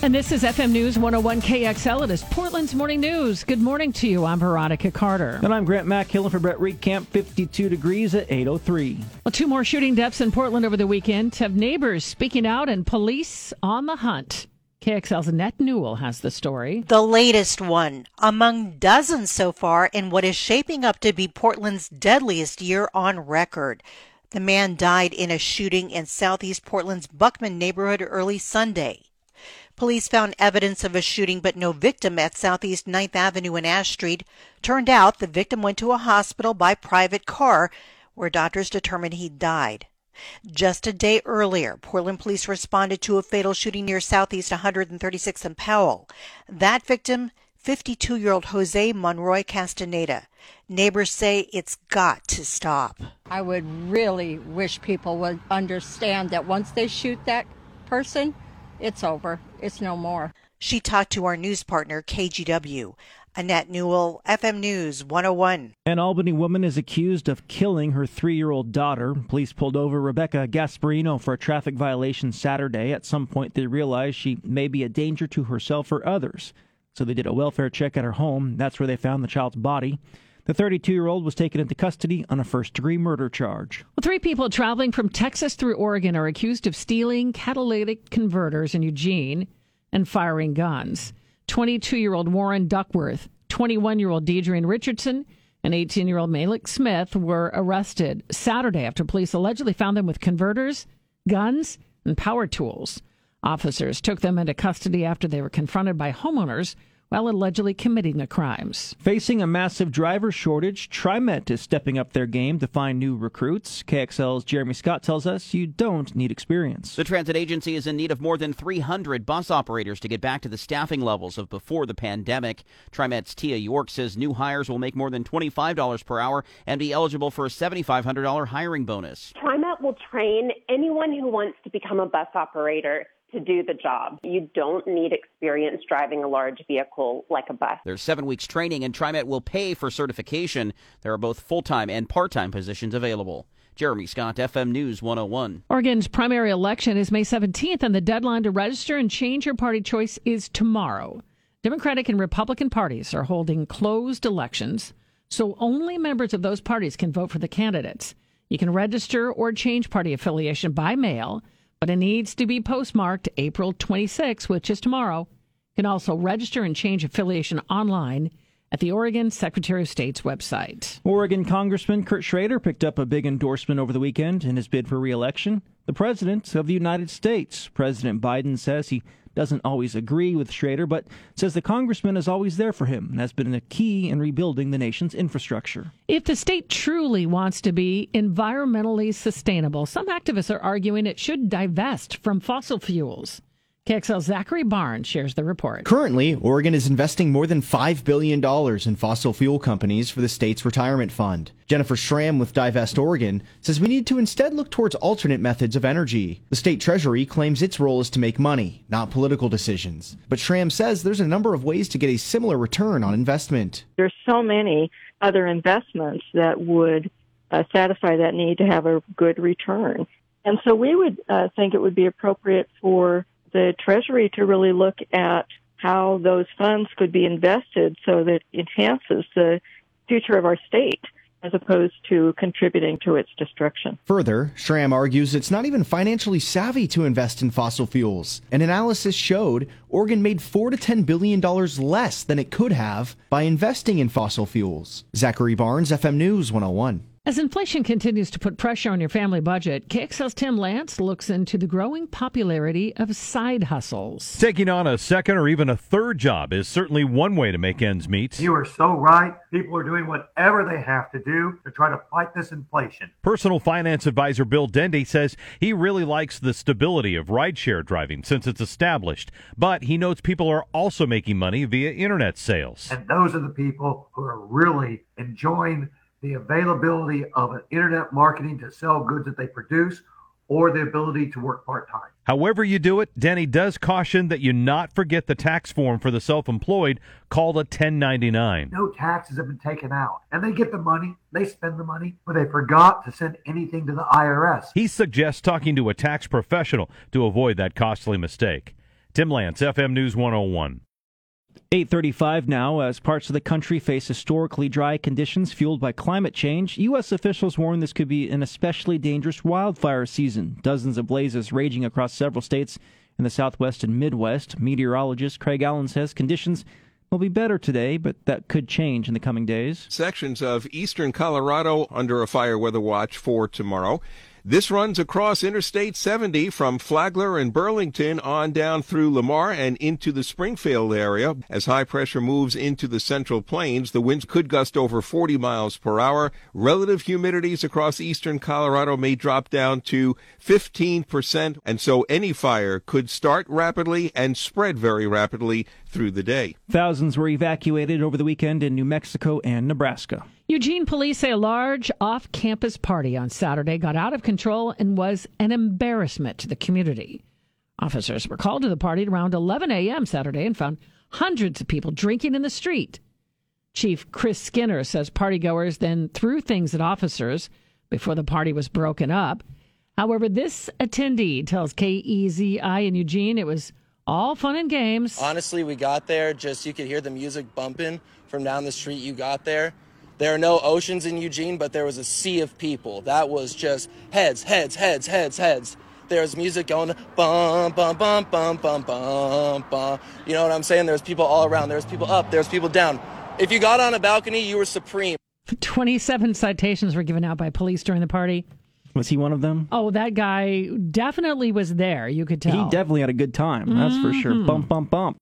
And this is FM News 101 KXL. It is Portland's Morning News. Good morning to you. I'm Veronica Carter. And I'm Grant Mack, Hillen for Brett Camp. 52 degrees at 803. Well, two more shooting deaths in Portland over the weekend have neighbors speaking out and police on the hunt. KXL's Annette Newell has the story. The latest one among dozens so far in what is shaping up to be Portland's deadliest year on record. The man died in a shooting in southeast Portland's Buckman neighborhood early Sunday. Police found evidence of a shooting but no victim at Southeast 9th Avenue and Ash Street. Turned out the victim went to a hospital by private car where doctors determined he died. Just a day earlier, Portland police responded to a fatal shooting near Southeast 136th and Powell. That victim, 52 year old Jose Monroy Castaneda. Neighbors say it's got to stop. I would really wish people would understand that once they shoot that person, it's over. It's no more. She talked to our news partner, KGW. Annette Newell, FM News 101. An Albany woman is accused of killing her three year old daughter. Police pulled over Rebecca Gasparino for a traffic violation Saturday. At some point, they realized she may be a danger to herself or others. So they did a welfare check at her home. That's where they found the child's body. The 32 year old was taken into custody on a first degree murder charge. Well, three people traveling from Texas through Oregon are accused of stealing catalytic converters in Eugene and firing guns. 22 year old Warren Duckworth, 21 year old Deidre Richardson, and 18 year old Malik Smith were arrested Saturday after police allegedly found them with converters, guns, and power tools. Officers took them into custody after they were confronted by homeowners while allegedly committing the crimes. Facing a massive driver shortage, TriMet is stepping up their game to find new recruits. KXL's Jeremy Scott tells us you don't need experience. The transit agency is in need of more than 300 bus operators to get back to the staffing levels of before the pandemic. TriMet's Tia York says new hires will make more than $25 per hour and be eligible for a $7,500 hiring bonus. TriMet will train anyone who wants to become a bus operator to do the job. You don't need experience driving a large vehicle like a bus. There's seven weeks training, and TriMet will pay for certification. There are both full time and part time positions available. Jeremy Scott, FM News 101. Oregon's primary election is May 17th, and the deadline to register and change your party choice is tomorrow. Democratic and Republican parties are holding closed elections, so only members of those parties can vote for the candidates. You can register or change party affiliation by mail but it needs to be postmarked April 26, which is tomorrow. You can also register and change affiliation online at the Oregon Secretary of State's website. Oregon Congressman Kurt Schrader picked up a big endorsement over the weekend in his bid for reelection. The President of the United States. President Biden says he doesn't always agree with Schrader, but says the congressman is always there for him and has been a key in rebuilding the nation's infrastructure. If the state truly wants to be environmentally sustainable, some activists are arguing it should divest from fossil fuels. KXL Zachary Barnes shares the report. Currently, Oregon is investing more than $5 billion in fossil fuel companies for the state's retirement fund. Jennifer Schramm with Divest Oregon says we need to instead look towards alternate methods of energy. The state treasury claims its role is to make money, not political decisions. But Schramm says there's a number of ways to get a similar return on investment. There's so many other investments that would uh, satisfy that need to have a good return. And so we would uh, think it would be appropriate for the Treasury to really look at how those funds could be invested so that enhances the future of our state as opposed to contributing to its destruction. Further, Schramm argues it's not even financially savvy to invest in fossil fuels. An analysis showed Oregon made 4 to 10 billion dollars less than it could have by investing in fossil fuels. Zachary Barnes, FM News 101. As inflation continues to put pressure on your family budget, KXL's Tim Lance looks into the growing popularity of side hustles. Taking on a second or even a third job is certainly one way to make ends meet. You are so right. People are doing whatever they have to do to try to fight this inflation. Personal finance advisor Bill Dendy says he really likes the stability of rideshare driving since it's established, but he notes people are also making money via internet sales. And those are the people who are really enjoying the availability of an internet marketing to sell goods that they produce or the ability to work part time. However, you do it, Denny does caution that you not forget the tax form for the self employed called a 1099. No taxes have been taken out, and they get the money, they spend the money, but they forgot to send anything to the IRS. He suggests talking to a tax professional to avoid that costly mistake. Tim Lance, FM News 101. 835 now, as parts of the country face historically dry conditions fueled by climate change, U.S. officials warn this could be an especially dangerous wildfire season. Dozens of blazes raging across several states in the Southwest and Midwest. Meteorologist Craig Allen says conditions will be better today, but that could change in the coming days. Sections of eastern Colorado under a fire weather watch for tomorrow. This runs across Interstate 70 from Flagler and Burlington on down through Lamar and into the Springfield area. As high pressure moves into the central plains, the winds could gust over 40 miles per hour. Relative humidities across eastern Colorado may drop down to 15%, and so any fire could start rapidly and spread very rapidly through the day. Thousands were evacuated over the weekend in New Mexico and Nebraska. Eugene police say a large off campus party on Saturday got out of control and was an embarrassment to the community. Officers were called to the party at around 11 a.m. Saturday and found hundreds of people drinking in the street. Chief Chris Skinner says partygoers then threw things at officers before the party was broken up. However, this attendee tells KEZI in Eugene it was all fun and games. Honestly, we got there, just you could hear the music bumping from down the street you got there. There are no oceans in Eugene, but there was a sea of people. That was just heads, heads, heads, heads, heads. There's music going bum bum bum bum bum bum bum. You know what I'm saying? There's people all around. There's people up. There's people down. If you got on a balcony, you were supreme. 27 citations were given out by police during the party. Was he one of them? Oh, that guy definitely was there. You could tell. He definitely had a good time. That's for sure. Bump, mm-hmm. bump, bump.